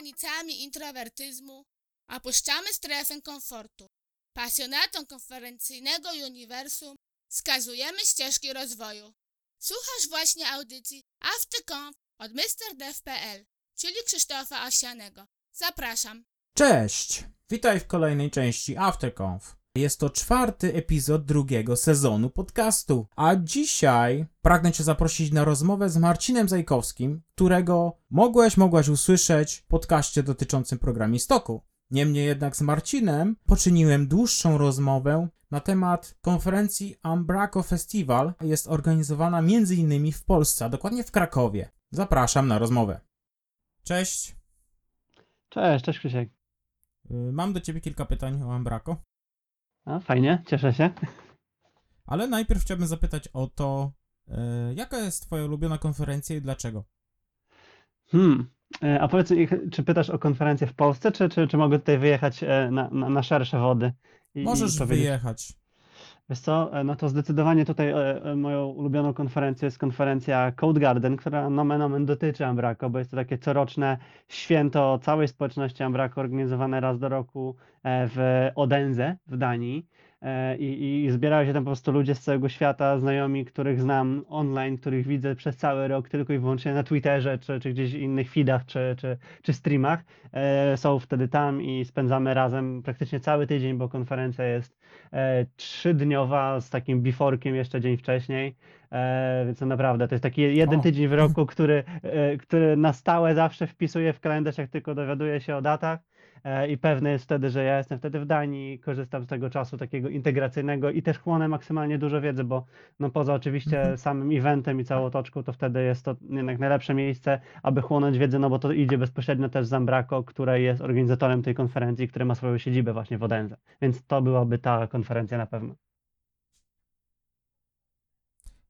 Granicami introwertyzmu opuszczamy strefę komfortu. Pasjonatom konferencyjnego uniwersum wskazujemy ścieżki rozwoju. Słuchasz właśnie audycji AfterConf od MrDev.pl, czyli Krzysztofa Owsianego. Zapraszam. Cześć! Witaj w kolejnej części AfterConf. Jest to czwarty epizod drugiego sezonu podcastu, a dzisiaj pragnę Cię zaprosić na rozmowę z Marcinem Zajkowskim, którego mogłeś, mogłaś usłyszeć w podcaście dotyczącym programistoku. Niemniej jednak z Marcinem poczyniłem dłuższą rozmowę na temat konferencji Umbraco Festival. Jest organizowana m.in. w Polsce, a dokładnie w Krakowie. Zapraszam na rozmowę. Cześć! Cześć, cześć Krzysiek. Y, Mam do Ciebie kilka pytań o Umbraco. A, fajnie, cieszę się. Ale najpierw chciałbym zapytać o to, e, jaka jest Twoja ulubiona konferencja i dlaczego? Hmm. e, A powiedz mi, czy pytasz o konferencję w Polsce, czy, czy, czy mogę tutaj wyjechać e, na, na, na szersze wody? I, Możesz i powiedzieć? wyjechać. Wiesz co, e, no to zdecydowanie tutaj e, e, moją ulubioną konferencją jest konferencja Code Garden, która nomen omen dotyczy Ambraco, bo jest to takie coroczne święto całej społeczności Ambraco organizowane raz do roku w Odense w Danii. E, I, I zbierają się tam po prostu ludzie z całego świata, znajomi, których znam online, których widzę przez cały rok tylko i wyłącznie na Twitterze, czy, czy gdzieś w innych feedach, czy, czy, czy streamach. E, Są wtedy tam i spędzamy razem praktycznie cały tydzień, bo konferencja jest e, trzydniowa z takim before'kiem jeszcze dzień wcześniej. E, więc to naprawdę to jest taki jeden O. tydzień w roku, który, e, który na stałe zawsze wpisuję w kalendarz, jak tylko dowiaduję się o datach. E, I pewny jest wtedy, że ja jestem wtedy w Danii, korzystam z tego czasu takiego integracyjnego i też chłonę maksymalnie dużo wiedzy, bo no poza oczywiście Mhm. samym eventem i całą otoczką, to wtedy jest to jednak najlepsze miejsce, aby chłonąć wiedzę, no bo to idzie bezpośrednio też z Ambraco, które jest organizatorem tej konferencji, które ma swoją siedzibę właśnie w Odense. Więc to byłaby ta konferencja na pewno.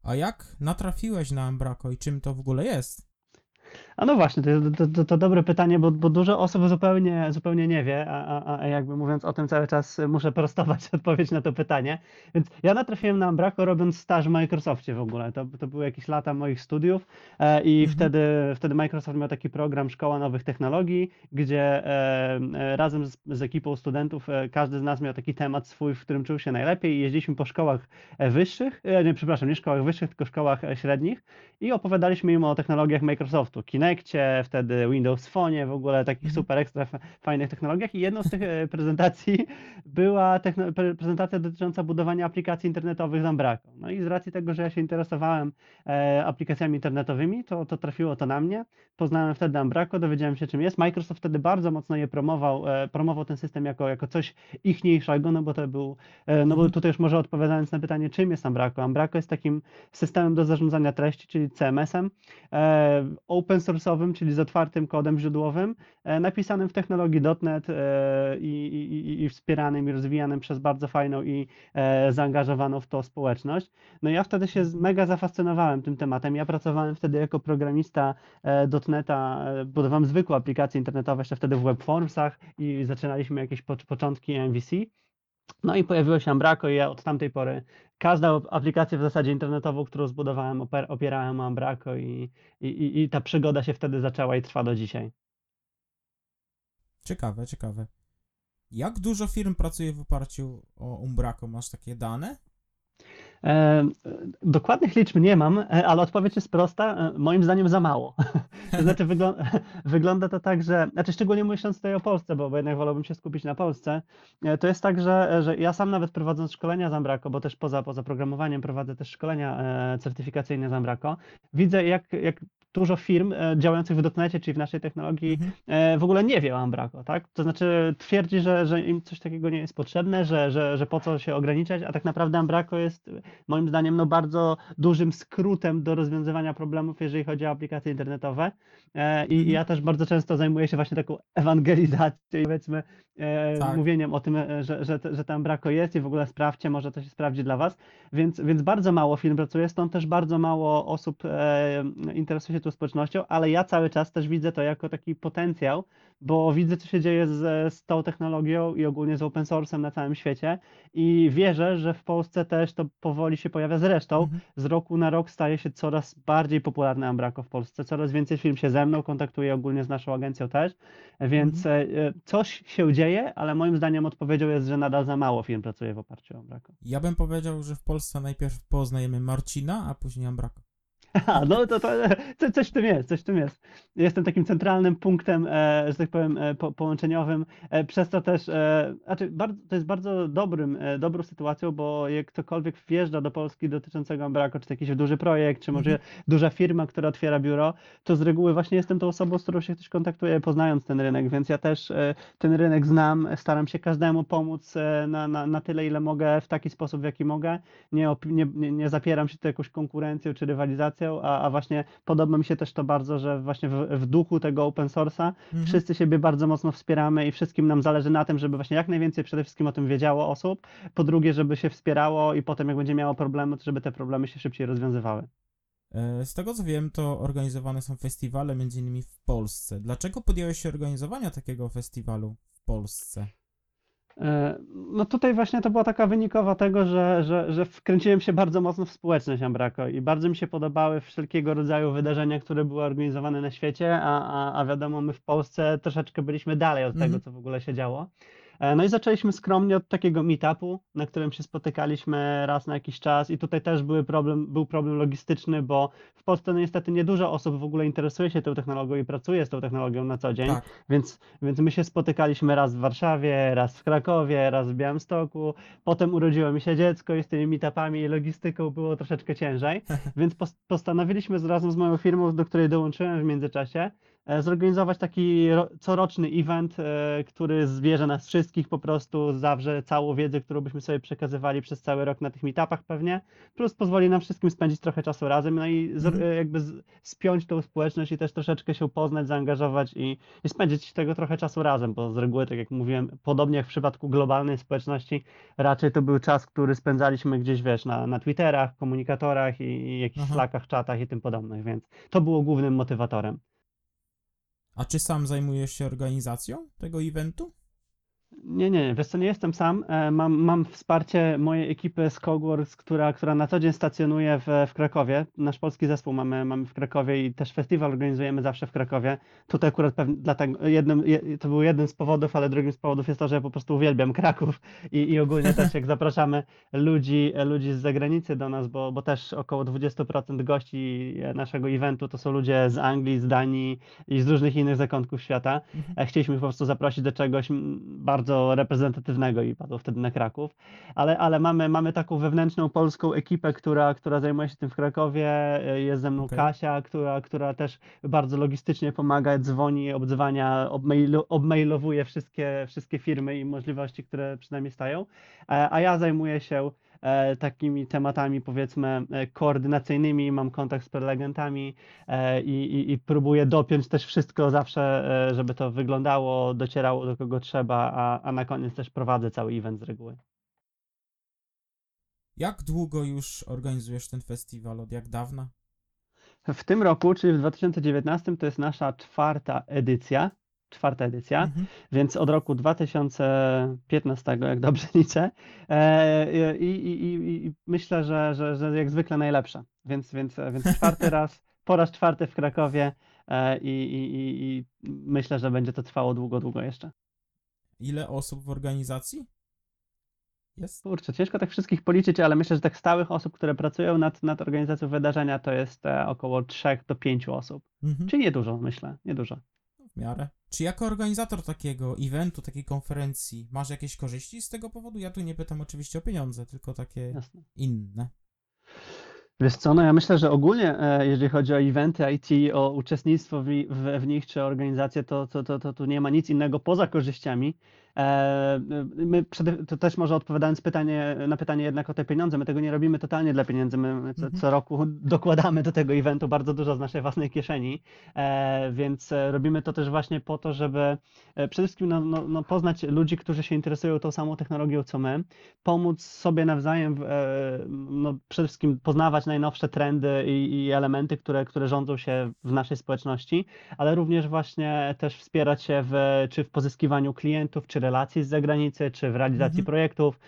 A jak natrafiłeś na Umbraco i czym to w ogóle jest? A no właśnie, to, to, to, to dobre pytanie, bo, bo dużo osób zupełnie, zupełnie nie wie, a, a, a jakby mówiąc o tym cały czas muszę prostować odpowiedź na to pytanie. Więc ja natrafiłem na Umbraco robiąc staż w Microsoftie w ogóle. To, to były jakieś lata moich studiów e, i Mhm. wtedy, wtedy Microsoft miał taki program Szkoła Nowych Technologii, gdzie e, e, razem z, z ekipą studentów e, każdy z nas miał taki temat swój, w którym czuł się najlepiej i jeździliśmy po szkołach e, wyższych, e, nie, przepraszam, nie szkołach wyższych, tylko szkołach średnich i opowiadaliśmy im o technologiach Microsoftu, Kinectie, wtedy Windows Phone, w ogóle takich Mhm. super ekstra fa- fajnych technologiach i jedną z tych e, prezentacji była prezentacja dotycząca budowania aplikacji internetowych z Umbraco. No i z racji tego, że ja się interesowałem e, aplikacjami internetowymi, to, to trafiło to na mnie. Poznałem wtedy Umbraco, dowiedziałem się czym jest. Microsoft wtedy bardzo mocno je promował, e, promował ten system jako, jako coś ichniejszego, no bo to był, no bo Mhm. tutaj już może odpowiadając na pytanie, czym jest Umbraco. Umbraco jest takim systemem do zarządzania treści, czyli CMS-em, open source'owym, czyli z otwartym kodem źródłowym, e, napisanym w technologii .NET e, i, i, i- wspieranym i rozwijanym przez bardzo fajną i e, zaangażowaną w to społeczność. No ja wtedy się mega zafascynowałem tym tematem. Ja pracowałem wtedy jako programista .NETA, budowałem zwykłe aplikacje internetowe jeszcze wtedy w webformsach i zaczynaliśmy jakieś po, początki MVC. No i pojawiło się Umbraco i ja od tamtej pory każdą aplikację w zasadzie internetową, którą zbudowałem, opierałem o Umbraco i, i, i, i ta przygoda się wtedy zaczęła i trwa do dzisiaj. Ciekawe, ciekawe. Jak dużo firm pracuje w oparciu o Umbraco? Masz takie dane? E, dokładnych liczb nie mam, e, ale odpowiedź jest prosta. E, moim zdaniem za mało. To znaczy wyglą wygląda to tak, że, znaczy szczególnie myśląc tutaj o Polsce, bo, bo jednak wolałbym się skupić na Polsce, to jest tak, że, że ja sam nawet prowadząc szkolenia z Ambraco, bo też poza, poza programowaniem prowadzę też szkolenia certyfikacyjne z Ambraco, widzę jak, jak dużo firm działających w dotnecie, czyli w naszej technologii, Mhm. w ogóle nie wie o Ambraco, tak? To znaczy twierdzi, że, że im coś takiego nie jest potrzebne, że, że, że po co się ograniczać, a tak naprawdę Ambraco jest moim zdaniem no bardzo dużym skrótem do rozwiązywania problemów, jeżeli chodzi o aplikacje internetowe. E, I Mhm. ja też bardzo często zajmuję się właśnie taką ewangelizacją, i powiedzmy, e, Tak. mówieniem o tym, e, że, że, że tam Ambraco jest i w ogóle sprawdźcie, może to się sprawdzi dla Was. Więc, więc bardzo mało firm pracuje, stąd też bardzo mało osób interesuje się tą społecznością, ale ja cały czas też widzę to jako taki potencjał, bo widzę, co się dzieje z, z tą technologią i ogólnie z open source'em na całym świecie i wierzę, że w Polsce też to powoli się pojawia. Zresztą Mhm. z roku na rok staje się coraz bardziej popularny Ambrako w Polsce. Coraz więcej firm się ze mną kontaktuje, ogólnie z naszą agencją też, więc e, e, coś się dzieje, ale moim zdaniem odpowiedzią jest, że nadal za mało firm pracuje w oparciu o Ambrako. Ja bym powiedział, że w Polsce najpierw poznajemy Marcina, a później Ambrako. Aha, no to, to co, coś w tym jest, coś w tym jest. Jestem takim centralnym punktem, e, że tak powiem, e, po, połączeniowym, e, przez to też, e, znaczy bardzo, to jest bardzo dobrym, e, dobrą sytuacją, bo jak ktokolwiek wjeżdża do Polski dotyczącego Embraco, czy to jakiś duży projekt, czy może duża firma, która otwiera biuro, to z reguły właśnie jestem tą osobą, z którą się ktoś kontaktuje, poznając ten rynek, więc ja też e, ten rynek znam, staram się każdemu pomóc e, na, na, na tyle, ile mogę, w taki sposób, w jaki mogę. Nie, nie, nie zapieram się tu jakąś konkurencją czy rywalizacją, a, a właśnie podoba mi się też to bardzo, że właśnie w, w duchu tego open source'a Mhm. wszyscy siebie bardzo mocno wspieramy i wszystkim nam zależy na tym, żeby właśnie jak najwięcej przede wszystkim o tym wiedziało osób, po drugie, żeby się wspierało i potem jak będzie miało problemy, to żeby te problemy się szybciej rozwiązywały. E, Z tego co wiem, to organizowane są festiwale między innymi w Polsce. Dlaczego podjąłeś się organizowania takiego festiwalu w Polsce? E, No tutaj właśnie to była taka wynikowa tego, że, że, że wkręciłem się bardzo mocno w społeczność Ambrako i bardzo mi się podobały wszelkiego rodzaju wydarzenia, które były organizowane na świecie, a, a, a wiadomo, my w Polsce troszeczkę byliśmy dalej od Mhm. tego, co w ogóle się działo. E, No i zaczęliśmy skromnie od takiego meetupu, na którym się spotykaliśmy raz na jakiś czas i tutaj też były problem, był problem logistyczny, bo w Polsce no niestety niedużo osób w ogóle interesuje się tą technologią i pracuje z tą technologią na co dzień. Tak. Więc, więc my się spotykaliśmy raz w Warszawie, raz w Krakowie, raz w Białymstoku. Potem urodziło mi się dziecko i z tymi meetupami i logistyką było troszeczkę ciężej. Więc pos- postanowiliśmy z, razem z moją firmą, do której dołączyłem w międzyczasie, e, zorganizować taki ro- coroczny event, e, który zbierze nas wszystkich, po prostu zawrze całą wiedzę, którą byśmy sobie przekazywali przez cały rok na tych meetupach pewnie, plus pozwoli nam wszystkim spędzić trochę czasu razem, no i zor- Mhm. jakby z- spiąć tą społeczność i też troszeczkę się poznać, zaangażować i, i spędzić tego trochę czasu razem, bo z reguły, tak jak mówiłem, podobnie jak w przypadku globalnej społeczności, raczej to był czas, który spędzaliśmy gdzieś, wiesz, na, na Twitterach, komunikatorach i, i jakichś Aha. Slackach, czatach i tym podobnych, więc to było głównym motywatorem. A czy sam zajmujesz się organizacją tego eventu? Nie, nie, nie, wiesz co, nie jestem sam. E, Mam, mam wsparcie mojej ekipy z Cogworks, która, która na co dzień stacjonuje w, w Krakowie. Nasz polski zespół mamy, mamy w Krakowie i też festiwal organizujemy zawsze w Krakowie. Tutaj akurat pewnie dlatego jednym, je, to był jeden z powodów, ale drugim z powodów jest to, że ja po prostu uwielbiam Kraków i, i ogólnie też jak zapraszamy ludzi, ludzi z zagranicy do nas, bo, bo też około 20% gości naszego eventu to są ludzie z Anglii, z Danii i z różnych innych zakątków świata. Mhm. E, Chcieliśmy po prostu zaprosić do czegoś mm, bardzo reprezentatywnego i padło wtedy na Kraków, ale, ale mamy, mamy taką wewnętrzną polską ekipę, która, która zajmuje się tym w Krakowie. Jest ze mną Okej. Kasia, która, która też bardzo logistycznie pomaga, dzwoni, obdzwania, obmailowuje wszystkie, wszystkie firmy i możliwości, które przed nami stają, E, a ja zajmuję się takimi tematami powiedzmy e, koordynacyjnymi, mam kontakt z prelegentami, e, i, i, i próbuję dopiąć też wszystko zawsze, e, żeby to wyglądało, docierało do kogo trzeba, a, a na koniec też prowadzę cały event z reguły. Jak długo już organizujesz ten festiwal? Od jak dawna? W tym roku, czyli w 2019, to jest nasza czwarta edycja. Czwarta edycja, Mhm. więc od roku 2015, jak dobrze liczę, e, i, i, i, i myślę, że, że, że jak zwykle najlepsza. Więc, więc, więc czwarty raz, po raz czwarty w Krakowie e, i, i, i, i myślę, że będzie to trwało długo, długo jeszcze. Ile osób w organizacji? Jest? Kurczę, ciężko tak wszystkich policzyć, ale myślę, że tak stałych osób, które pracują nad, nad organizacją wydarzenia, to jest e, około 3 do 5 osób. Mhm. Czyli niedużo, myślę, niedużo. W miarę. Czy jako organizator takiego eventu, takiej konferencji, masz jakieś korzyści z tego powodu? Ja tu nie pytam oczywiście o pieniądze, tylko takie Jasne. inne. Wiesz co, no ja myślę, że ogólnie, e, jeżeli chodzi o eventy IT, o uczestnictwo w, w, w nich czy organizację, to, to, to, to tu nie ma nic innego poza korzyściami. E, My przede, to też może odpowiadając pytanie, na pytanie jednak o te pieniądze, my tego nie robimy totalnie dla pieniędzy. My co, Mhm. co roku dokładamy do tego eventu bardzo dużo z naszej własnej kieszeni, e, więc e, robimy to też właśnie po to, żeby e, przede wszystkim no, no, no, poznać ludzi, którzy się interesują tą samą technologią co my, pomóc sobie nawzajem, e, no, przede wszystkim poznawać najnowsze trendy i, i elementy, które, które rządzą się w naszej społeczności, ale również właśnie też wspierać się w, czy w pozyskiwaniu klientów, czy relacji z zagranicy, czy w realizacji Mhm. projektów.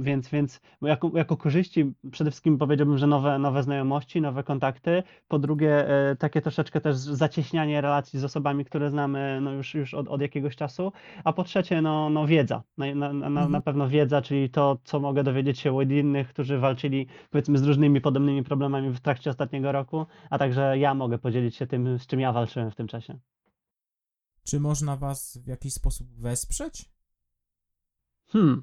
Więc, więc jako, jako korzyści przede wszystkim powiedziałbym, że nowe, nowe znajomości, nowe kontakty. Po drugie, e, takie troszeczkę też zacieśnianie relacji z osobami, które znamy no już, już od, od jakiegoś czasu. A po trzecie, no, no wiedza. Na, na, na, Mhm. na pewno wiedza, czyli to, co mogę dowiedzieć się od innych, którzy walczyli powiedzmy z różnymi podobnymi problemami w trakcie ostatniego roku, a także ja mogę podzielić się tym, z czym ja walczyłem w tym czasie. Czy można was w jakiś sposób wesprzeć? Hmm.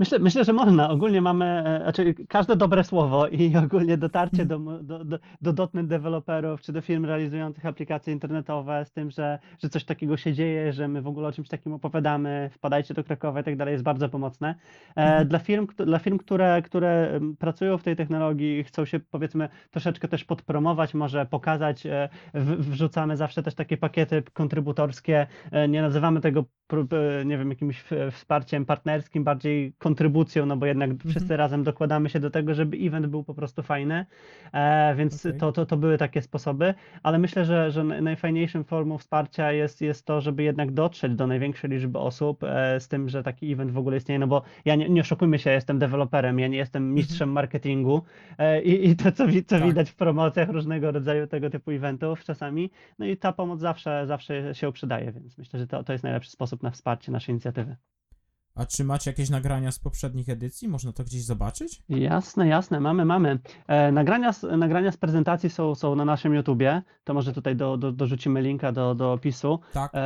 Myślę, myślę, że można. Ogólnie mamy, e, znaczy każde dobre słowo i ogólnie dotarcie do, do, do, do dotnet deweloperów czy do firm realizujących aplikacje internetowe z tym, że, że coś takiego się dzieje, że my w ogóle o czymś takim opowiadamy, wpadajcie do Krakowa i tak dalej, jest bardzo pomocne. E, Mhm. Dla firm, dla firm które, które pracują w tej technologii i chcą się powiedzmy troszeczkę też podpromować, może pokazać, e, wrzucamy zawsze też takie pakiety kontrybutorskie, nie nazywamy tego, nie wiem, jakimś wsparciem partnerskim, bardziej kontrybucją, no bo jednak wszyscy razem dokładamy się do tego, żeby event był po prostu fajny, e, więc Okej. to, to, to były takie sposoby, ale myślę, że, że naj- najfajniejszą formą wsparcia jest, jest to, żeby jednak dotrzeć do największej liczby osób e, z tym, że taki event w ogóle istnieje, no bo ja nie, nie oszukujmy się, ja jestem deweloperem, ja nie jestem mistrzem marketingu e, i, i to, co, co Tak. widać w promocjach różnego rodzaju tego typu eventów czasami, no i ta pomoc zawsze, zawsze się przydaje, więc myślę, że to, to jest najlepszy sposób na wsparcie naszej inicjatywy. A czy macie jakieś nagrania z poprzednich edycji? Można to gdzieś zobaczyć? Jasne, jasne, mamy, mamy. E, nagrania, z, nagrania z prezentacji są, są na naszym YouTubie, to może tutaj do, do, dorzucimy linka do, do opisu. Tak, tak, tak.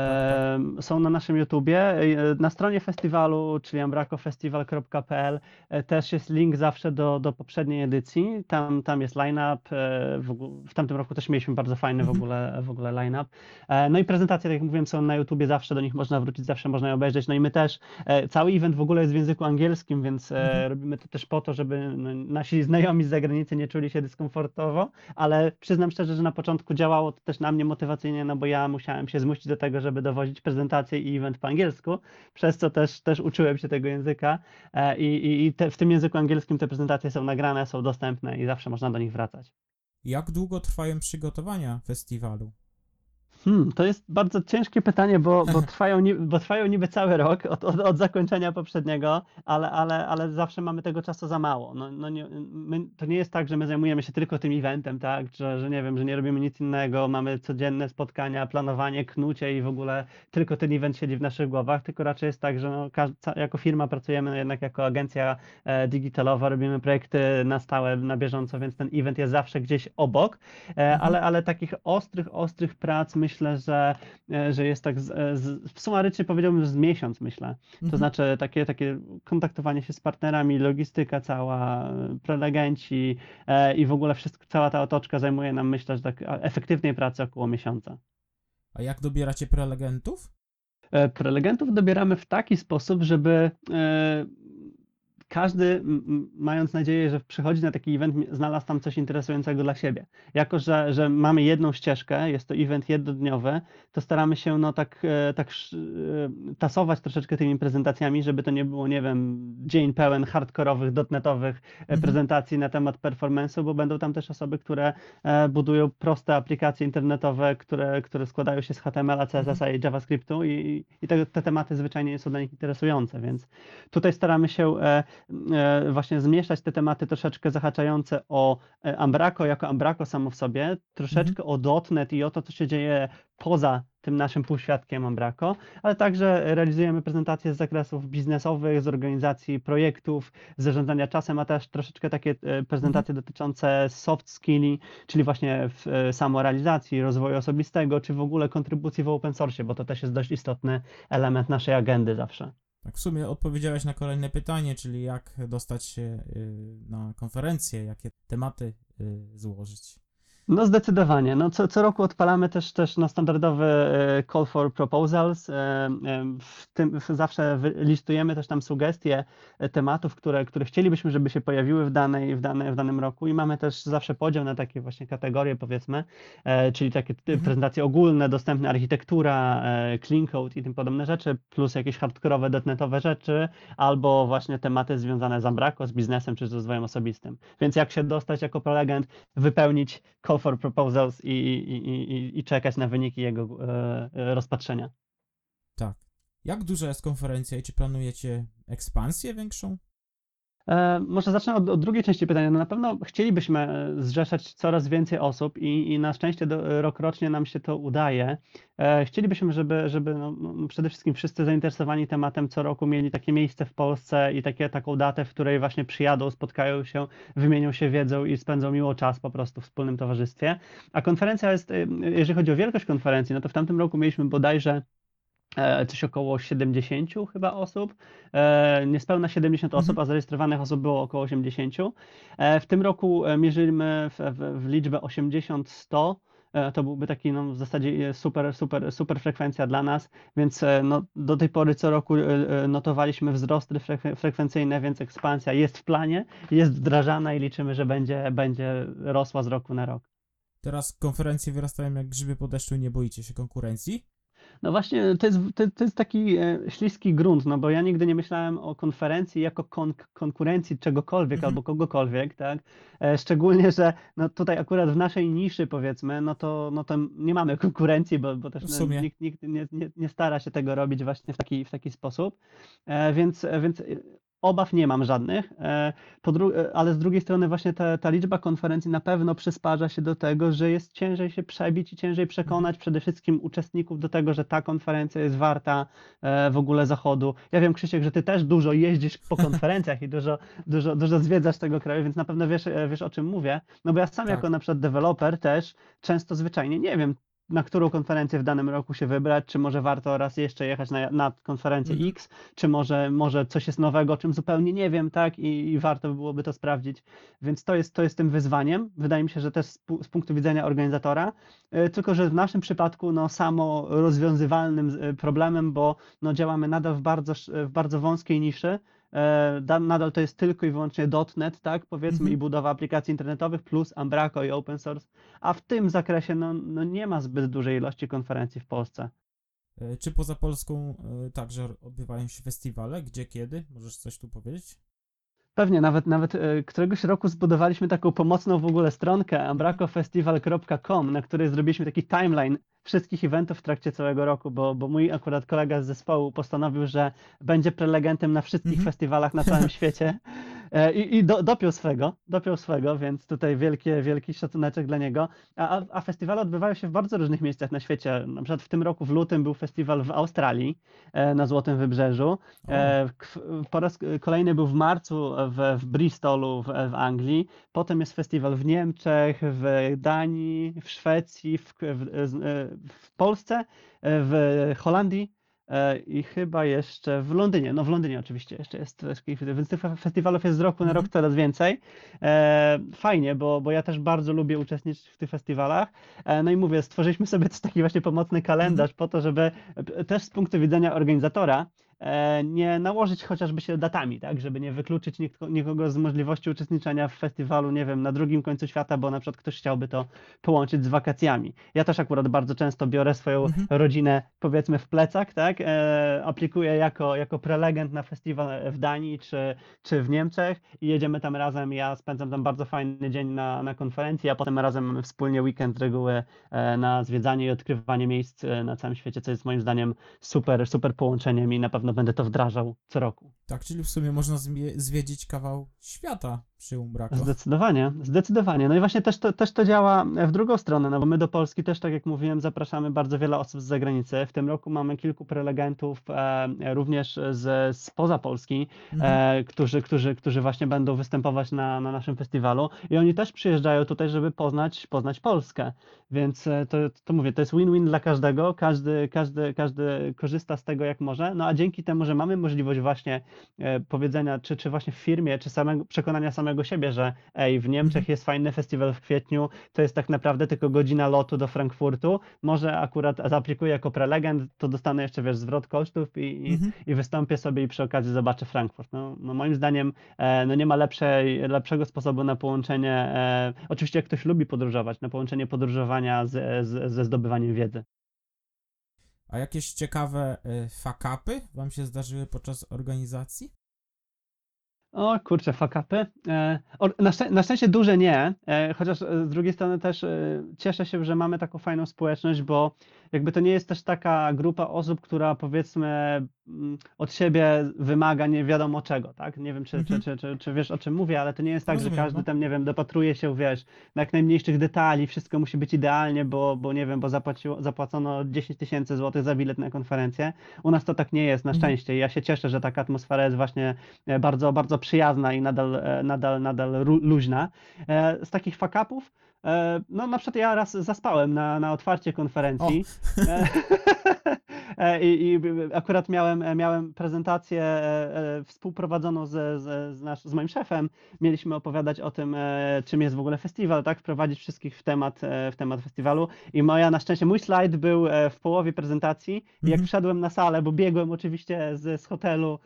E, są na naszym YouTubie. E, Na stronie festiwalu, czyli ambrakofestival.pl e, też jest link zawsze do, do poprzedniej edycji. Tam, tam jest line-up. e, W, w tamtym roku też mieliśmy bardzo fajny w Mhm. ogóle, w ogóle line-up. E, No i prezentacje, tak jak mówiłem, są na YouTubie zawsze, do nich można wrócić, zawsze można je obejrzeć. No i my też, e, cały event w ogóle jest w języku angielskim, więc e, Mhm. robimy to też po to, żeby no, nasi znajomi z zagranicy nie czuli się dyskomfortowo, ale przyznam szczerze, że na początku działało to też na mnie motywacyjnie, no bo ja musiałem się zmusić do tego, żeby dowozić prezentację i event po angielsku, przez co też, też uczyłem się tego języka e, i, i, i te, w tym języku angielskim te prezentacje są nagrane, są dostępne i zawsze można do nich wracać. Jak długo trwają przygotowania festiwalu? Hmm, to jest bardzo ciężkie pytanie, bo, bo, trwają, bo trwają niby cały rok od, od, od zakończenia poprzedniego, ale, ale, ale zawsze mamy tego czasu za mało. No, no nie, my, to nie jest tak, że my zajmujemy się tylko tym eventem, tak? Że, że nie wiem, że nie robimy nic innego, mamy codzienne spotkania, planowanie, knucie i w ogóle tylko ten event siedzi w naszych głowach, tylko raczej jest tak, że no, jako firma pracujemy jednak jako agencja e, digitalowa, robimy projekty na stałe, na bieżąco, więc ten event jest zawsze gdzieś obok, e, Mhm. ale, ale takich ostrych, ostrych prac myślę, że, e, że jest tak z, e, z, sumarycznie powiedziałbym z miesiąc myślę. To Mhm. znaczy takie, takie kontaktowanie się z partnerami, logistyka cała, prelegenci e, i w ogóle wszystko, cała ta otoczka zajmuje nam myślę, że tak efektywnej pracy około miesiąca. A jak dobieracie prelegentów? Prelegentów dobieramy w taki sposób, żeby każdy, mając nadzieję, że przychodzi na taki event, znalazł tam coś interesującego dla siebie. Jako, że, że mamy jedną ścieżkę, jest to event jednodniowy, to staramy się no tak, e, tak e, tasować troszeczkę tymi prezentacjami, żeby to nie było, nie wiem, dzień pełen hardkorowych, dotnetowych e, Mhm. prezentacji na temat performance'u, bo będą tam też osoby, które budują proste aplikacje internetowe, które, które składają się z HTML-a, CSS-a i JavaScriptu i, i te, te tematy zwyczajnie są dla nich interesujące, więc tutaj staramy się właśnie zmieszać te tematy troszeczkę zahaczające o e, Ambraco jako Ambraco samo w sobie, troszeczkę o .NET i o to, co się dzieje poza tym naszym półświadkiem Ambraco, ale także realizujemy prezentacje z zakresów biznesowych, z organizacji projektów, z zarządzania czasem, a też troszeczkę takie e, prezentacje dotyczące soft skilli, czyli właśnie e, samorealizacji, rozwoju osobistego, czy w ogóle kontrybucji w open source, bo to też jest dość istotny element naszej agendy zawsze. Tak, w sumie odpowiedziałeś na kolejne pytanie, czyli jak dostać się y, na konferencję, jakie tematy y, złożyć. No zdecydowanie. No, co, co roku odpalamy też, też na standardowy e, call for proposals. E, e, W tym w, zawsze listujemy też tam sugestie tematów, które, które chcielibyśmy, żeby się pojawiły w, danej, w, dane, w danym roku i mamy też zawsze podział na takie właśnie kategorie powiedzmy, czyli takie Mhm. prezentacje ogólne, dostępna architektura, clean code i tym podobne rzeczy, plus jakieś hardkorowe, dotnetowe rzeczy, albo właśnie tematy związane z Ambraco, z biznesem czy z rozwojem osobistym. Więc jak się dostać jako prelegent, wypełnić call for proposals i, i, i, i- czekać na wyniki jego e, rozpatrzenia. Tak. Jak duża jest konferencja i czy planujecie ekspansję większą? E, może zacznę od, od drugiej części pytania. No na pewno chcielibyśmy e, zrzeszać coraz więcej osób i, i na szczęście do, rokrocznie nam się to udaje. E, chcielibyśmy, żeby, żeby no, no, przede wszystkim wszyscy zainteresowani tematem co roku mieli takie miejsce w Polsce i takie, taką datę, w której właśnie przyjadą, spotkają się, wymienią się wiedzą i spędzą miło czas po prostu w wspólnym towarzystwie. A konferencja jest, jeżeli chodzi o wielkość konferencji, no to w tamtym roku mieliśmy bodajże coś około 70 chyba osób, e, niespełna 70 osób, Mhm. a zarejestrowanych osób było około 80. E, W tym roku e, mierzymy w, w, w liczbę 80-100. E, To byłby taki no, w zasadzie super, super, super frekwencja dla nas, więc e, no, do tej pory co roku e, e, notowaliśmy wzrosty frekwe- frekwencyjne, więc ekspansja jest w planie, jest wdrażana i liczymy, że będzie, będzie rosła z roku na rok. Teraz konferencje wyrastają jak grzyby po deszczu, nie boicie się konkurencji? No właśnie, to jest, to, to jest taki e, śliski grunt, no bo ja nigdy nie myślałem o konferencji jako kon konkurencji czegokolwiek Mhm. albo kogokolwiek, tak? E, szczególnie, że no tutaj akurat w naszej niszy powiedzmy, no to, no to nie mamy konkurencji, bo, bo też nikt, nikt nie, nie, nie stara się tego robić właśnie w taki, w taki sposób, e, więc, więc obaw nie mam żadnych, e, e, ale z drugiej strony właśnie ta, ta liczba konferencji na pewno przysparza się do tego, że jest ciężej się przebić i ciężej przekonać przede wszystkim uczestników do tego, że ta konferencja jest warta e, w ogóle zachodu. Ja wiem, Krzysiek, że ty też dużo jeździsz po konferencjach i dużo, dużo, dużo zwiedzasz tego kraju, więc na pewno wiesz, wiesz o czym mówię. No bo ja sam Tak. jako na przykład deweloper też często zwyczajnie nie wiem, na którą konferencję w danym roku się wybrać, czy może warto raz jeszcze jechać na, na konferencję Mhm. X, czy może, może coś jest nowego, o czym zupełnie nie wiem, tak, I, i warto by byłoby to sprawdzić. Więc to jest, to jest tym wyzwaniem. Wydaje mi się, że też z, z punktu widzenia organizatora, e, tylko że w naszym przypadku no, samo rozwiązywalnym e, problemem, bo no, działamy nadal w bardzo, w bardzo wąskiej niszy. E, da- Nadal to jest tylko i wyłącznie .NET, tak, powiedzmy, Mhm. i budowa aplikacji internetowych plus Umbraco i open source, a w tym zakresie no, no nie ma zbyt dużej ilości konferencji w Polsce. E, Czy poza Polską e, także odbywają się festiwale? Gdzie, kiedy? Możesz coś tu powiedzieć? Pewnie, nawet, nawet e, któregoś roku zbudowaliśmy taką pomocną w ogóle stronkę ambracofestival.com, na której zrobiliśmy taki timeline wszystkich eventów w trakcie całego roku, bo, bo mój akurat kolega z zespołu postanowił, że będzie prelegentem na wszystkich Mhm. festiwalach na całym świecie i, i do, dopiął swego, dopiął swego, więc tutaj wielkie, wielki szacuneczek dla niego. A, a, festiwale odbywają się w bardzo różnych miejscach na świecie. Na przykład w tym roku w lutym był festiwal w Australii e, na Złotym Wybrzeżu. E, Po raz kolejny był w marcu w, w Bristolu w, w Anglii. Potem jest festiwal w Niemczech, w Danii, w Szwecji, w, w, e, Polsce, e, w Holandii e, i chyba jeszcze w Londynie. No w Londynie oczywiście jeszcze jest, więc tych fe- festiwalów jest z roku na Mhm. rok coraz więcej. E, Fajnie, bo, bo ja też bardzo lubię uczestniczyć w tych festiwalach. E, No i mówię, stworzyliśmy sobie taki właśnie pomocny kalendarz po to, żeby e, też z punktu widzenia organizatora e, nie nałożyć chociażby się datami, tak, żeby nie wykluczyć nikogo, z możliwości uczestniczenia w festiwalu, nie wiem, na drugim końcu świata, bo na przykład ktoś chciałby to połączyć z wakacjami. Ja też akurat bardzo często biorę swoją Mhm. rodzinę, powiedzmy, w plecak, tak, e, aplikuję jako, jako prelegent na festiwal w Danii czy, czy w Niemczech i jedziemy tam razem. Ja spędzam tam bardzo fajny dzień na, na konferencji, a potem razem mamy wspólnie weekend reguły e, na zwiedzanie i odkrywanie miejsc e, na całym świecie, co jest moim zdaniem super, super połączeniem i na pewno będę to wdrażał co roku. tak, czyli w sumie można zwiedzić kawał świata przy Umbraco. Zdecydowanie, zdecydowanie. No i właśnie też to, też to działa w drugą stronę, no bo my do Polski też, tak jak mówiłem, zapraszamy bardzo wiele osób z zagranicy. W tym roku mamy kilku prelegentów e, również z, spoza Polski, Mhm. e, którzy, którzy, którzy właśnie będą występować na, na naszym festiwalu i oni też przyjeżdżają tutaj, żeby poznać, poznać Polskę. Więc e, to, to mówię, to jest win-win dla każdego, każdy, każdy, każdy korzysta z tego jak może, no a dzięki temu, że mamy możliwość właśnie e, powiedzenia, czy, czy właśnie w firmie, czy samego, przekonania samego siebie, że ej, w Niemczech Mhm. jest fajny festiwal w kwietniu, to jest tak naprawdę tylko godzina lotu do Frankfurtu, może akurat zaaplikuję jako prelegent, to dostanę jeszcze, wiesz, zwrot kosztów i, i, Mhm. i wystąpię sobie i przy okazji zobaczę Frankfurt. No, no moim zdaniem e, no nie ma lepszej, lepszego sposobu na połączenie, e, oczywiście jak ktoś lubi podróżować, na połączenie podróżowania z, z, ze zdobywaniem wiedzy. A jakieś ciekawe y, fakapy wam się zdarzyły podczas organizacji? O kurczę, fakapy. E, na, szczę- na szczęście duże nie, e, chociaż e, z drugiej strony też cieszę się, że mamy taką fajną społeczność, bo jakby to nie jest też taka grupa osób, która powiedzmy mm, od siebie wymaga nie wiadomo czego, tak? Nie wiem, czy, Mhm. czy, czy, czy, czy wiesz o czym mówię, ale to nie jest tak, Rozumiem, że każdy no. tam, nie wiem, dopatruje się, wiesz, na jak najmniejszych detali, wszystko musi być idealnie, bo, bo nie wiem, bo zapłaciło, zapłacono 10 tysięcy złotych za bilet na konferencję. U nas to tak nie jest, na Mhm. szczęście. Ja się cieszę, że taka atmosfera jest właśnie e, bardzo, bardzo przyjazna i nadal, e, nadal, nadal luźna. E, Z takich fakapów, no na przykład ja raz zaspałem na, na otwarcie konferencji. E, I, I akurat miałem, miałem prezentację e, e, współprowadzoną z, z, z, nasz, z moim szefem. Mieliśmy opowiadać o tym, czym jest w ogóle festiwal, tak? Wprowadzić wszystkich w temat, w temat festiwalu. I moja, na szczęście, mój slajd był w połowie prezentacji. I jak Mhm. wszedłem na salę, bo biegłem oczywiście z, z hotelu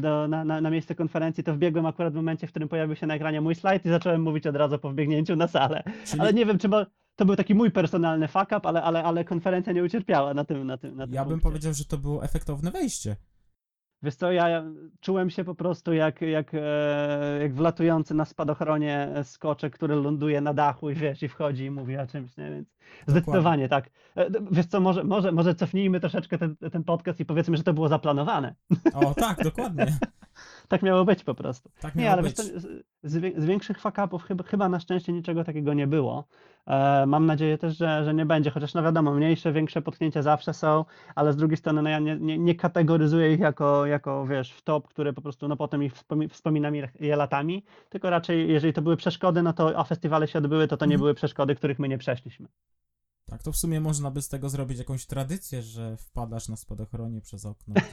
do, na, na, na miejsce konferencji, to wbiegłem akurat w momencie, w którym pojawił się na ekranie mój slajd i zacząłem mówić od razu po wbiegnięciu na salę. Czyli Ale nie wiem, czy bo, to był taki mój personalny fuck up, ale, ale, ale konferencja nie ucierpiała na tym, na tym, na tym ja bym punkcie. powiedział, że to było efektowne wejście. Wiesz co, ja czułem się po prostu jak, jak, e, jak wlatujący na spadochronie skoczek, który ląduje na dachu i wiesz, i wchodzi i mówi o czymś, nie? Więc zdecydowanie tak. E, Wiesz co, może, może, może cofnijmy troszeczkę ten, ten podcast i powiedzmy, że to było zaplanowane. O, tak, dokładnie. Tak miało być po prostu. Tak Nie, ale być. wiesz z, z, wię- z większych fakapów chyba, chyba na szczęście niczego takiego nie było. E, mam nadzieję też, że, że nie będzie, chociaż no wiadomo, mniejsze, większe potknięcia zawsze są, ale z drugiej strony no ja nie, nie, nie kategoryzuję ich jako, jako, wiesz, w top, który po prostu, no potem ich wspomi- wspominam je- je latami, tylko raczej jeżeli to były przeszkody, no to, a festiwale się odbyły, to to nie Mhm. były przeszkody, których my nie przeszliśmy. Tak, to w sumie można by z tego zrobić jakąś tradycję, że wpadasz na spadochronie przez okno.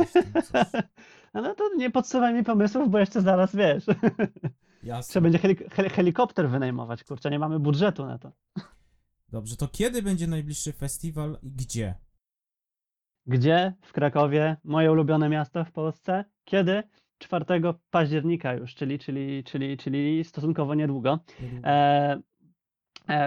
No to nie podsuwaj mi pomysłów, bo jeszcze zaraz, wiesz, Jasne. trzeba będzie helik- hel- helikopter wynajmować, kurczę, nie mamy budżetu na to. Dobrze, to kiedy będzie najbliższy festiwal i gdzie? Gdzie? W Krakowie, moje ulubione miasto w Polsce. Kiedy? 4 października już, czyli, czyli, czyli, czyli stosunkowo niedługo. E,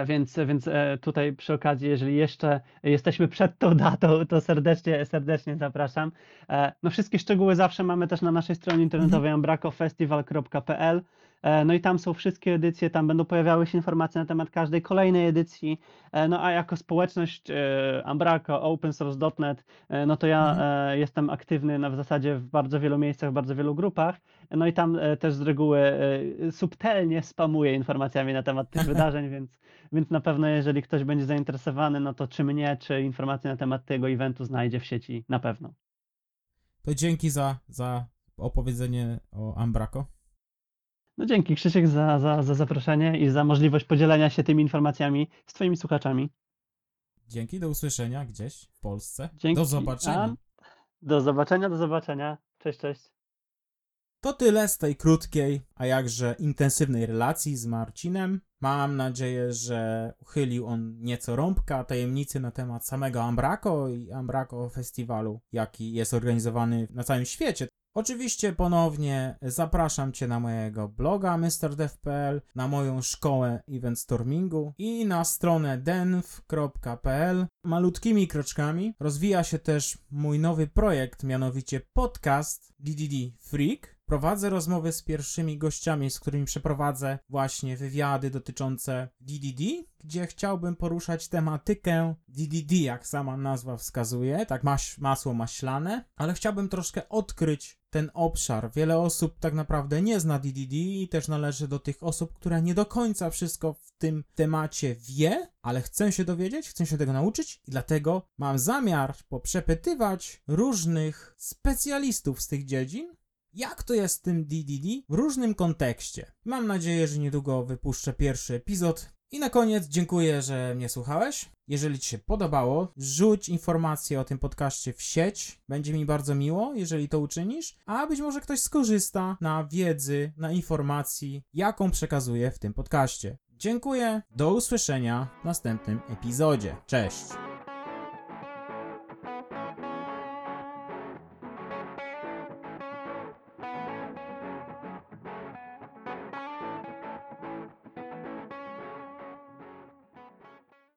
więc, więc e, tutaj przy okazji, jeżeli jeszcze jesteśmy przed tą datą, to serdecznie, serdecznie zapraszam. E, no wszystkie szczegóły zawsze mamy też na naszej stronie internetowej ambrakofestival.pl. E, No i tam są wszystkie edycje, tam będą pojawiały się informacje na temat każdej kolejnej edycji. E, No a jako społeczność e, Ambraco, opensource.net, no to ja Mhm. jestem aktywny na, w zasadzie w bardzo wielu miejscach, w bardzo wielu grupach. No i tam też z reguły subtelnie spamuję informacjami na temat tych wydarzeń, więc, więc na pewno jeżeli ktoś będzie zainteresowany, no to czy mnie, czy informacje na temat tego eventu znajdzie w sieci, na pewno. To dzięki za, za opowiedzenie o Ambraco. No dzięki Krzysiek za, za, za zaproszenie i za możliwość podzielenia się tymi informacjami z twoimi słuchaczami. Dzięki, do usłyszenia gdzieś w Polsce. Dzięki. Do zobaczenia. A, do zobaczenia, do zobaczenia. Cześć, cześć. To tyle z tej krótkiej, a jakże intensywnej relacji z Marcinem. Mam nadzieję, że uchylił on nieco rąbka tajemnicy na temat samego Ambraco i Ambraco Festiwalu, jaki jest organizowany na całym świecie. Oczywiście ponownie zapraszam Cię na mojego bloga MrDev.pl, na moją szkołę Event Stormingu i na stronę denv.pl. Malutkimi kroczkami rozwija się też mój nowy projekt, mianowicie podcast DDD Freak. Prowadzę rozmowy z pierwszymi gościami, z którymi przeprowadzę właśnie wywiady dotyczące DDD, gdzie chciałbym poruszać tematykę DDD, jak sama nazwa wskazuje, tak maś, masło maślane, ale chciałbym troszkę odkryć ten obszar. Wiele osób tak naprawdę nie zna DDD i też należy do tych osób, które nie do końca wszystko w tym temacie wie, ale chcę się dowiedzieć, chcę się tego nauczyć i dlatego mam zamiar poprzepytywać różnych specjalistów z tych dziedzin, jak to jest z tym DDD w różnym kontekście. Mam nadzieję, że niedługo wypuszczę pierwszy epizod. I na koniec dziękuję, że mnie słuchałeś. Jeżeli Ci się podobało, rzuć informację o tym podcaście w sieć. Będzie mi bardzo miło, jeżeli to uczynisz. A być może ktoś skorzysta na wiedzy, na informacji, jaką przekazuję w tym podcaście. Dziękuję, do usłyszenia w następnym epizodzie. Cześć!